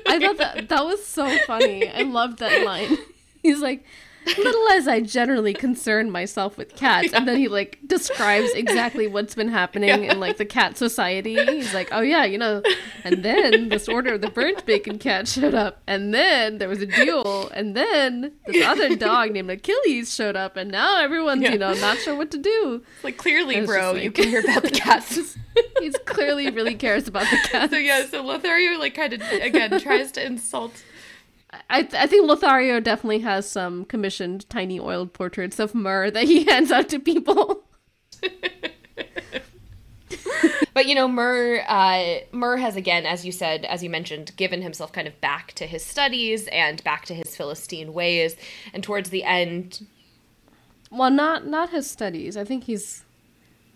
I thought that that was so funny. I loved that line. He's like, little as I generally concern myself with cats. Yeah. And then he like describes exactly what's been happening yeah. in like the cat society. He's like, oh yeah, you know, and then this order of the burnt bacon cat showed up, and then there was a duel, and then this other dog named Achilles showed up, and now everyone's yeah. you know not sure what to do. Like clearly, bro, like, you care about the cats. He's clearly really cares about the cats. So yeah, so Lothario like kind of again tries to insult I, th- I think Lothario definitely has some commissioned tiny oiled portraits of Murr that he hands out to people. but you know, Murr uh, Murr has again, as you said, as you mentioned, given himself kind of back to his studies and back to his Philistine ways. And towards the end, well, not not his studies. I think he's.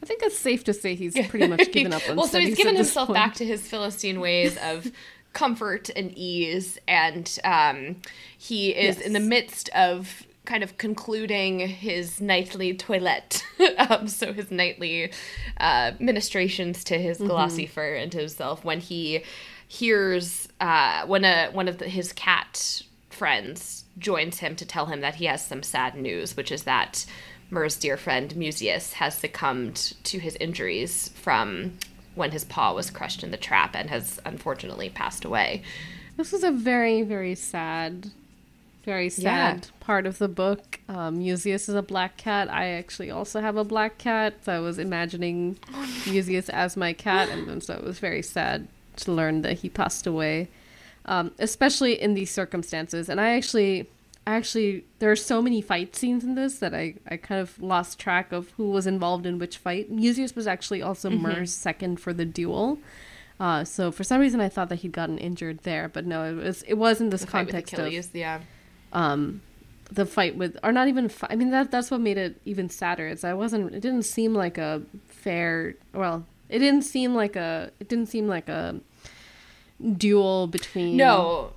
I think it's safe to say he's pretty much given up on well, so he's given himself point. back to his Philistine ways of comfort and ease, and um, he is yes. in the midst of kind of concluding his nightly toilette. um, so his nightly uh, ministrations to his glossy mm-hmm. fur and to himself when he hears uh, when a one of the, his cat friends joins him to tell him that he has some sad news, which is that Murr's dear friend Musaeus has succumbed to his injuries from when his paw was crushed in the trap and has unfortunately passed away. This is a very, very sad, very sad yeah. part of the book. Um, is a black cat. I actually also have a black cat, so I was imagining Musaeus as my cat, and, and so it was very sad to learn that he passed away, um, especially in these circumstances. And I actually actually there are so many fight scenes in this that I, I kind of lost track of who was involved in which fight. Musius was actually also mm-hmm. Murr's second for the duel. Uh, so for some reason I thought that he'd gotten injured there, but no, it was it was in this the context Achilles, of yeah. Um, the fight with or not even fi- I mean that that's what made it even sadder. Is I wasn't it didn't seem like a fair well it didn't seem like a it didn't seem like a duel between No.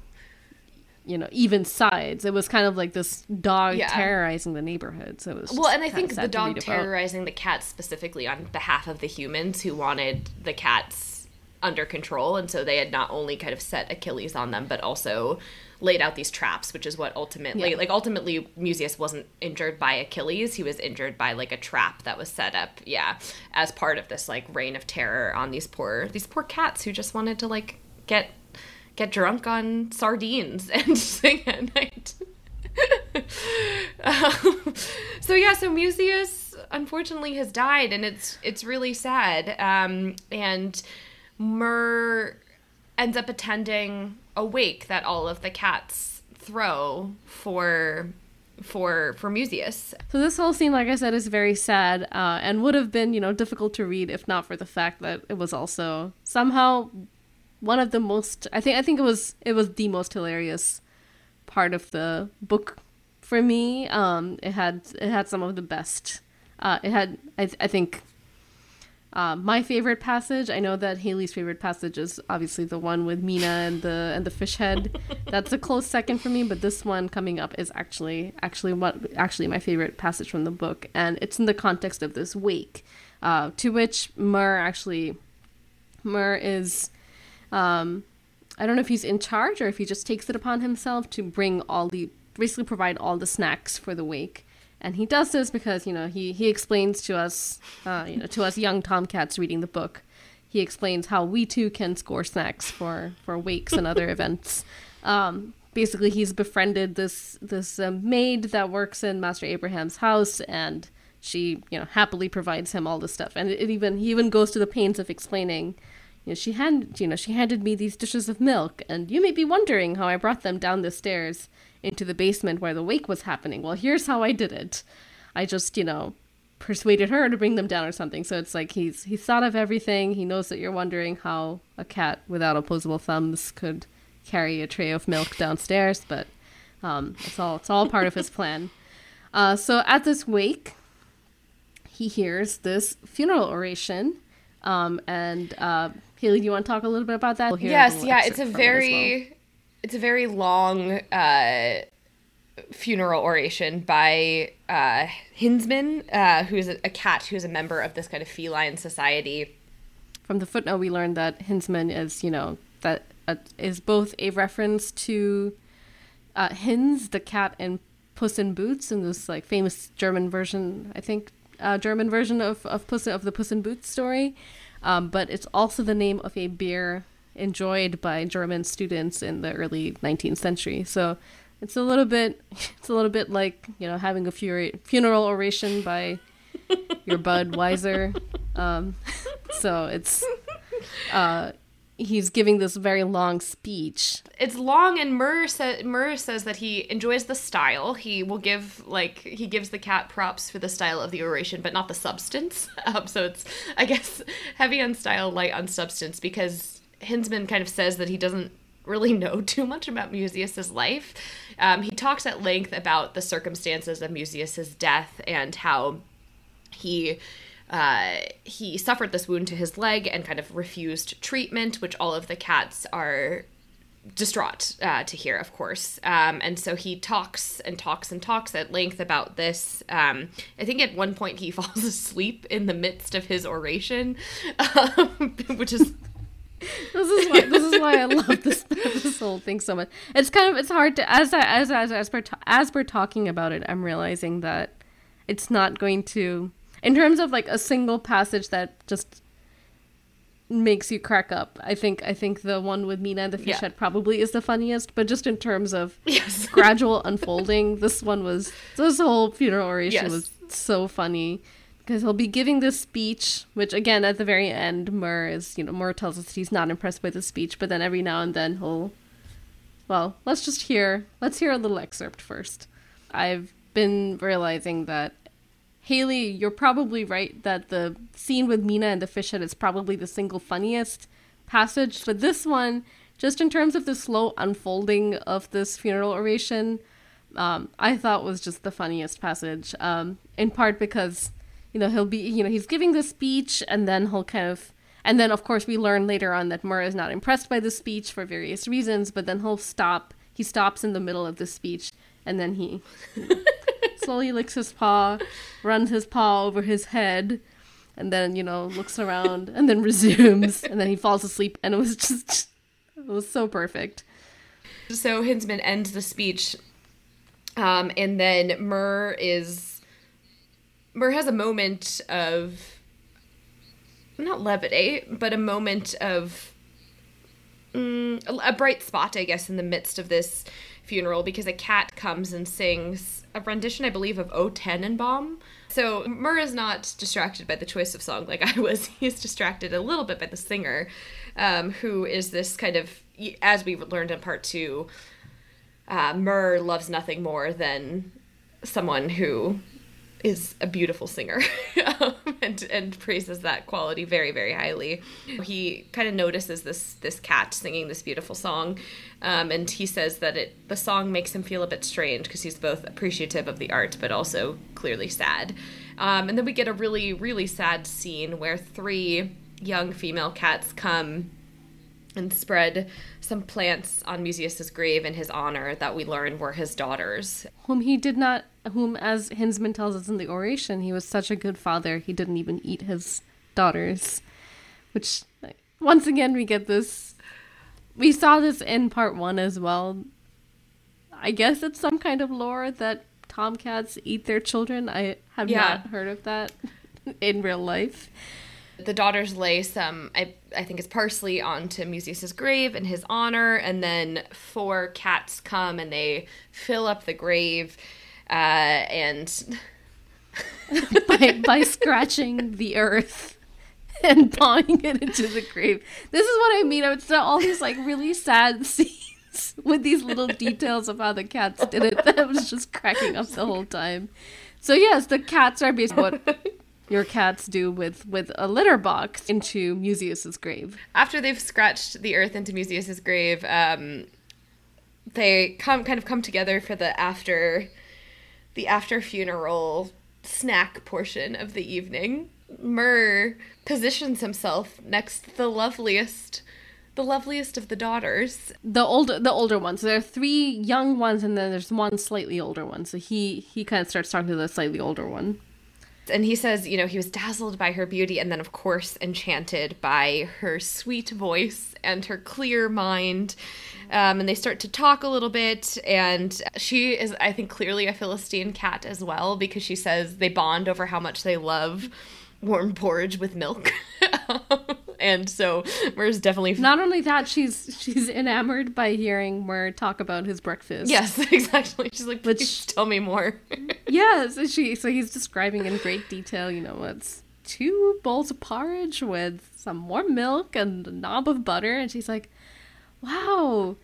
You know even sides. It was kind of like this dog Yeah. terrorizing the neighborhood. So it was Well, and I think the dog about. terrorizing the cats specifically on behalf of the humans who wanted the cats under control, and so they had not only kind of set Achilles on them, but also laid out these traps, which is what ultimately, Yeah. like, ultimately, Mucius wasn't injured by Achilles; he was injured by like a trap that was set up, yeah, as part of this like reign of terror on these poor these poor cats who just wanted to like get get drunk on sardines and sing at night. Um, so yeah, so Musius unfortunately has died, and it's it's really sad. Um, and Murr ends up attending a wake that all of the cats throw for for for Musius. So this whole scene, like I said, is very sad uh, and would have been, you know, difficult to read if not for the fact that it was also somehow one of the most. I think I think it was it was the most hilarious part of the book for me. Um, it had it had some of the best. Uh, it had I, I think uh, my favorite passage. I know that Haley's favorite passage is obviously the one with Mina and the and the fish head. That's a close second for me, but this one coming up is actually actually what actually my favorite passage from the book, and it's in the context of this wake, uh, to which Murr actually Murr is. Um, I don't know if he's in charge or if he just takes it upon himself to bring all the basically provide all the snacks for the wake. And he does this because you know he he explains to us, uh, you know, to us young tomcats reading the book. He explains how we too can score snacks for for wakes and other events. Um, basically, he's befriended this this uh, maid that works in Master Abraham's house, and she you know happily provides him all this stuff. And it, it even he even goes to the pains of explaining you know, she hand, you know, she handed me these dishes of milk, and you may be wondering how I brought them down the stairs into the basement where the wake was happening. Well, here's how I did it. I just, you know, persuaded her to bring them down or something. So it's like he's he's thought of everything. He knows that you're wondering how a cat without opposable thumbs could carry a tray of milk downstairs, but um, it's all it's all part of his plan. Uh, so at this wake, he hears this funeral oration. Um, and uh, Haley, do you want to talk a little bit about that? We'll yes, yeah, it's a from it very well. it's a very long uh, funeral oration by uh, Hinsman, uh, who's a, a cat who's a member of this kind of feline society. from the footnote we learned that Hinsman is, you know, that uh, is both a reference to uh, Hinz, the cat in Puss in Boots, in this like famous German version, I think, uh, German version of of Puss of the Puss in Boots story, um, but it's also the name of a beer enjoyed by German students in the early 19th century. So it's a little bit, it's a little bit like you know having a furi- funeral oration by your Budweiser. Um, so it's uh, he's giving this very long speech. It's long, and Murr, sa- Murr says that he enjoys the style. He will give like he gives the cat props for the style of the oration, but not the substance. Um, so it's I guess heavy on style, light on substance, because Hinsman kind of says that he doesn't really know too much about Mucius's life. Um, he talks at length about the circumstances of Mucius's death and how he uh, he suffered this wound to his leg and kind of refused treatment, which all of the cats are distraught uh, to hear, of course. Um, and so he talks and talks and talks at length about this. Um, I think at one point he falls asleep in the midst of his oration, um, which is This is why this is why I love this this whole thing so much. It's kind of it's hard to as I, as as as we're as we're talking about it, I'm realizing that it's not going to in terms of like a single passage that just makes you crack up. I think I think the one with Mina and the fish Yeah. head probably is the funniest, but just in terms of yes. gradual unfolding, this one was this whole funeral oration Yes. was so funny because he'll be giving this speech, which again at the very end, Murr is you know Murr tells us he's not impressed by the speech, but then every now and then he'll, well, let's just hear let's hear a little excerpt first. I've been realizing that Haley, you're probably right that the scene with Mina and the fish head is probably the single funniest passage, but this one, just in terms of the slow unfolding of this funeral oration, um, I thought was just the funniest passage. Um, in part because, you know, he'll be, you know, he's giving the speech and then he'll kind of, And then, of course, we learn later on that Murr is not impressed by the speech for various reasons, but then he'll stop. He stops in the middle of the speech, and then he slowly licks his paw, runs his paw over his head, and then, you know, looks around, and then resumes, and then he falls asleep, and it was just, it was so perfect. So Hinzman ends the speech, um, and then Murr is. Murr has a moment of not levity, but a moment of mm, a bright spot, I guess, in the midst of this funeral because a cat comes and sings a rendition, I believe, of O Tannenbaum. So Murr is not distracted by the choice of song like I was. He's distracted a little bit by the singer, um, who is this kind of, as we learned in part two, uh, Murr loves nothing more than someone who is a beautiful singer um, and, and praises that quality very very highly he kind of notices this this cat singing this beautiful song um, and he says that it the song makes him feel a bit strange because he's both appreciative of the art but also clearly sad um, and then we get a really really sad scene where three young female cats come and spread some plants on Musaeus's grave in his honor that we learn were his daughters. Whom he did not, whom, as Hinzman tells us in the oration, he was such a good father, he didn't even eat his daughters. Which, once again, we get this. We saw this in part one as well. I guess it's some kind of lore that tomcats eat their children. I have yeah. not heard of that in real life. The daughters lay some, I, I think it's parsley onto Musaeus's grave in his honor, and then four cats come and they fill up the grave, uh, and by by scratching the earth and pawing it into the grave. This is what I mean. It's all these like really sad scenes with these little details of how the cats did it that was just cracking up the whole time. So yes, the cats are basically what your cats do with with a litter box into Musaeus's grave. After they've scratched the earth into Musaeus's grave, um, they come kind of come together for the after the after funeral snack portion of the evening. Murr positions himself next to the loveliest the loveliest of the daughters. The older the older ones. There are three young ones and then there's one slightly older one. So he he kind of starts talking to the slightly older one. And he says, you know, he was dazzled by her beauty and then, of course, enchanted by her sweet voice and her clear mind. Um, and they start to talk a little bit. And she is, I think, clearly a Philistine cat as well because she says they bond over how much they love warm porridge with milk. and so Murr's definitely not only that she's she's enamored by hearing Murr talk about his breakfast. Yes, exactly. She's like, which tell me more. yes, she so he's describing in great detail. You know, it's two bowls of porridge with some warm milk and a knob of butter, and she's like, "Wow."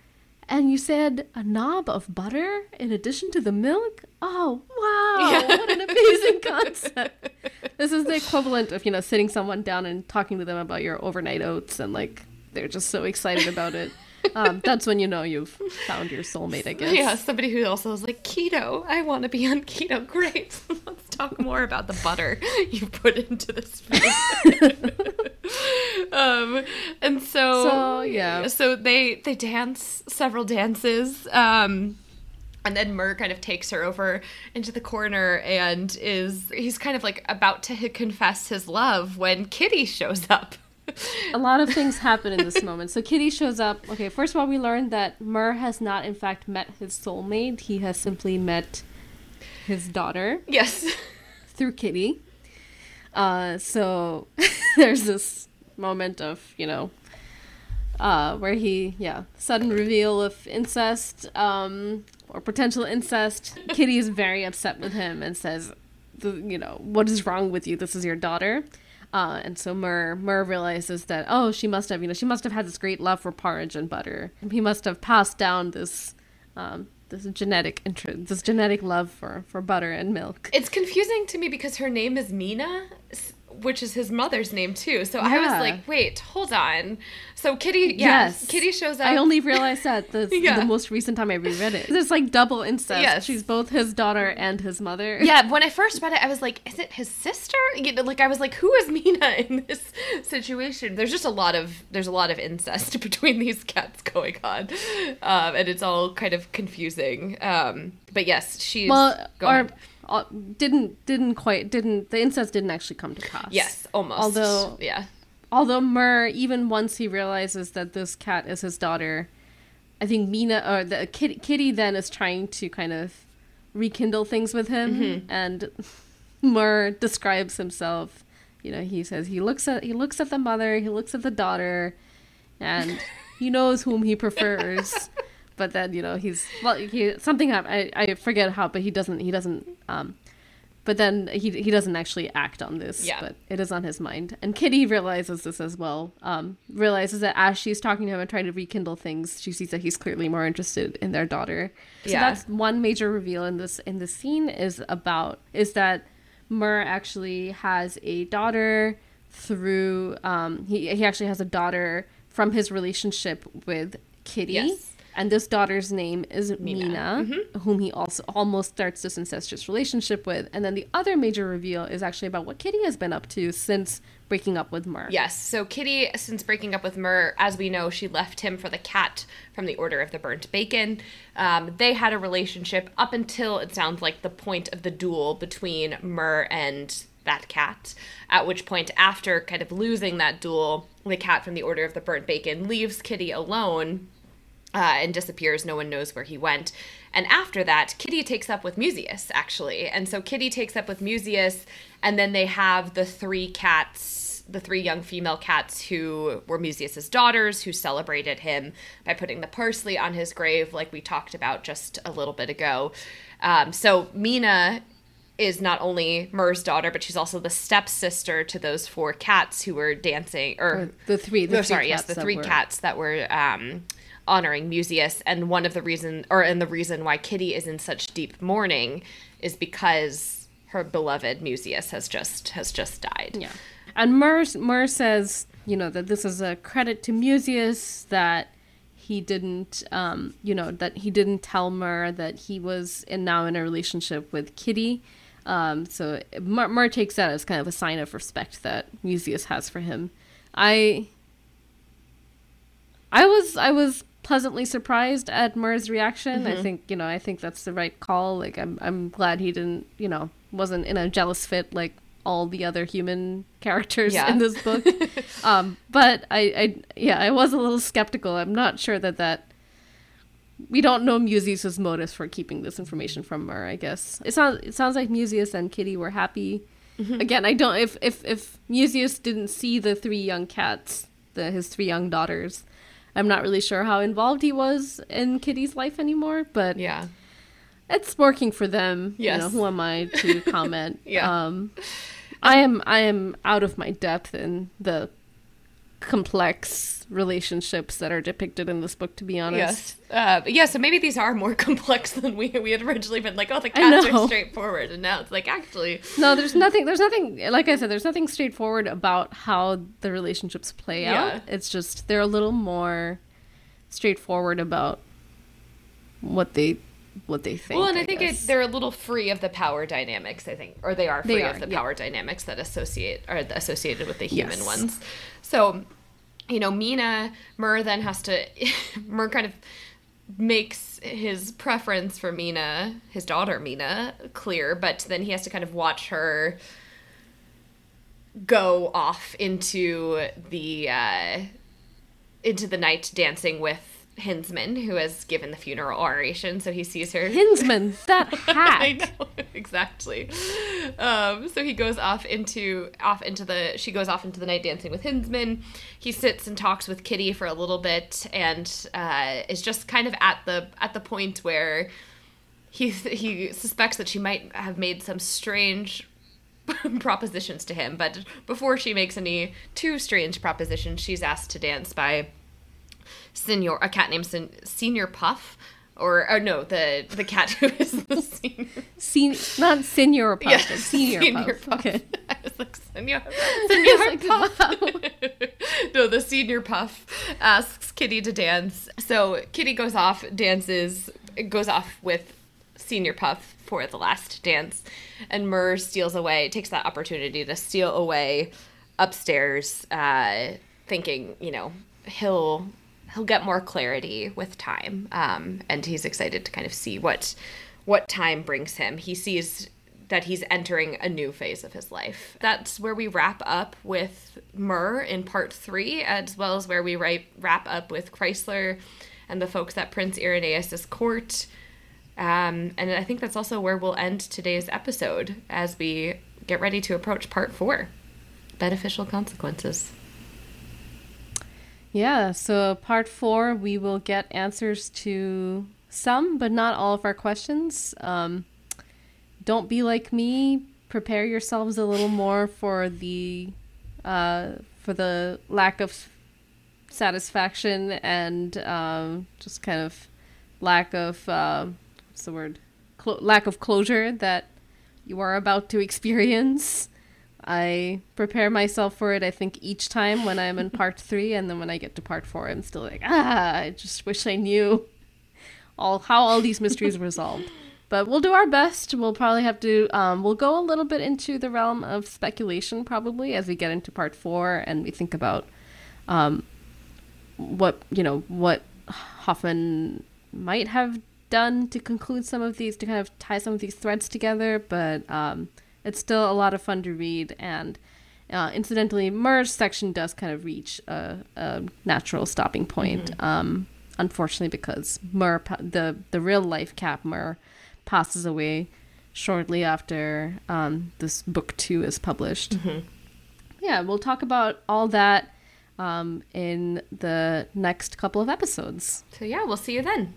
And you said a knob of butter in addition to the milk? Oh, wow. Yeah. What an amazing concept. this is the equivalent of, you know, sitting someone down and talking to them about your overnight oats and like they're just so excited about it. Um, that's when you know you've found your soulmate, I guess. Yeah, somebody who also is like, keto, I want to be on keto. Great. Let's talk more about the butter you put into this food. um, and so, so yeah, so they they dance several dances. Um, and then Murr kind of takes her over into the corner and is he's kind of like about to confess his love when Kitty shows up. a lot of things happen in this moment. So Kitty shows up. Okay, first of all, we learn that Murr has not, in fact, met his soulmate. He has simply met his daughter. Yes. Through Kitty. Uh, so there's this moment of, you know, uh, where he, yeah, sudden reveal of incest um, or potential incest. Kitty is very upset with him and says, you know, what is wrong with you? This is your daughter. Uh, and so Murr Murr realizes that oh she must have you know she must have had this great love for porridge and butter. He must have passed down this um, this genetic interest, this genetic love for for butter and milk. It's confusing to me because her name is Mina, which is his mother's name too. So I was like, wait, hold on. So Kitty, yeah, Yes. Kitty shows up. I only realized that the, Yeah. the most recent time I reread it. It's like double incest. Yes. She's both his daughter and his mother. yeah, when I first read it, I was like, is it his sister? You know, like I was like, who is Mina in this situation? There's just a lot of there's a lot of incest between these cats going on, um, and it's all kind of confusing. Um, but yes, she's Well, go or ahead. Uh, didn't didn't quite didn't the incest didn't actually come to pass. yes, almost. Although yeah, although Murr, even once he realizes that this cat is his daughter, I think Mina or the Kitty, Kitty then is trying to kind of rekindle things with him, Mm-hmm. and Murr describes himself. You know, he says he looks at he looks at the mother, he looks at the daughter, and he knows whom he prefers. But then you know he's well, he something hap- I I forget how, but he doesn't he doesn't um but then he he doesn't actually act on this. Yeah. But it is on his mind. And Kitty realizes this as well. Um, realizes that as she's talking to him and trying to rekindle things, she sees that he's clearly more interested in their daughter. So Yeah. that's one major reveal in this in this scene is about is that Murr actually has a daughter through um he he actually has a daughter from his relationship with Kitty. Yes. And this daughter's name is Mina. Mina, Mm-hmm. whom he also almost starts this incestuous relationship with. And then the other major reveal is actually about what Kitty has been up to since breaking up with Murr. Yes. So Kitty, since breaking up with Murr, as we know, she left him for the cat from the Order of the Burnt Bacon. Um, they had a relationship up until it sounds like the point of the duel between Murr and that cat. At which point, after kind of losing that duel, the cat from the Order of the Burnt Bacon leaves Kitty alone uh, and disappears. No one knows where he went. And after that, Kitty takes up with Mucius, actually. And so Kitty takes up with Mucius, and then they have the three cats, the three young female cats who were Mucius's daughters, who celebrated him by putting the parsley on his grave, like we talked about just a little bit ago. Um, so Mina is not only Murr's daughter, but she's also the stepsister to those four cats who were dancing, or, Or the three. The no, three sorry, yes, cats the that three were- cats that were um, honoring Mucius, and one of the reason, or and the reason why Kitty is in such deep mourning is because her beloved Mucius has just has just died. Yeah. And Murr, Murr says, you know, that this is a credit to Mucius that he didn't, um, you know, that he didn't tell Murr that he was in, now in a relationship with Kitty. Um, so Murr, Murr takes that as kind of a sign of respect that Mucius has for him. I, I was, I was pleasantly surprised at Murr's reaction. I think, you know, I think that's the right call. Like, I'm, I'm glad he didn't, you know, wasn't in a jealous fit like all the other human characters Yeah. in this book. um, but I, I, yeah, I was a little skeptical. I'm not sure that that we don't know Mucius's motives for keeping this information from her. I guess it sounds it sounds like Mucius and Kitty were happy. Again, I don't if if if Mucius didn't see the three young cats, the his three young daughters. I'm not really sure how involved he was in Kitty's life anymore, but Yeah. it's working for them. You know, who am I to comment? Yeah. Um, I am I am out of my depth in the complex relationships that are depicted in this book. To be honest, Yes. Uh, yeah, so maybe these are more complex than we we had originally been like, oh, the cats are straightforward. And now it's like, actually, No, there's nothing. There's nothing. Like I said, there's nothing straightforward about how the relationships play Yeah. out. It's just they're a little more straightforward about what they what they think. well, and I, think it, they're a little free of the power dynamics, I think, or they are They free are, of the yeah. power dynamics that associate are associated with the human Yes. ones. So, you know, Mina Murr then has to Murr kind of makes his preference for Mina, his daughter Mina, clear, but then he has to kind of watch her go off into the uh, into the night dancing with Hinsman, who has given the funeral oration. So he sees her. Hinsman, that I hack. know exactly. Um, so he goes off into off into the she goes off into the night dancing with Hinsman. He sits and talks with Kitty for a little bit, and uh, is just kind of at the at the point where he he suspects that she might have made some strange propositions to him. But before she makes any too strange propositions, she's asked to dance by Senior, a cat named Sen- Senior Puff, or, or no, the the cat who is the senior. Sen- not senior puff, Yeah, senior, senior puff. puff. Okay. I was like, Senor like, Puff. wow. no, the senior puff asks Kitty to dance. So Kitty goes off, dances, goes off with senior puff for the last dance, and Murr steals away, takes that opportunity to steal away upstairs, uh, thinking, you know, he'll he'll get more clarity with time, um, and he's excited to kind of see what what time brings him. He sees that he's entering a new phase of his life. That's where we wrap up with Murr in part three, as well as where we wrap up with Kreisler and the folks at Prince Irenaeus' court. Um, and I think that's also where we'll end today's episode as we get ready to approach part four beneficial consequences. Yeah, so part four, we will get answers to some, but not all of our questions. Um, don't be like me. Prepare yourselves a little more for the uh, for the lack of satisfaction and um, just kind of lack of uh, what's the word? Lack of closure that you are about to experience. I prepare myself for it, I think, each time when I'm in part three, and then when I get to part four, I'm still like, ah, I just wish I knew all how all these mysteries were resolved. But we'll do our best. We'll probably have to, um, we'll go a little bit into the realm of speculation, probably, as we get into part four and we think about um, what, you know, what Hoffmann might have done to conclude some of these, to kind of tie some of these threads together. But, um, it's still a lot of fun to read and uh, incidentally merge section does kind of reach a, a natural stopping point um, unfortunately because Murr the the real life cap Murr passes away shortly after um, this book two is published. Yeah we'll talk about all that um, in the next couple of episodes. So, yeah, we'll see you then.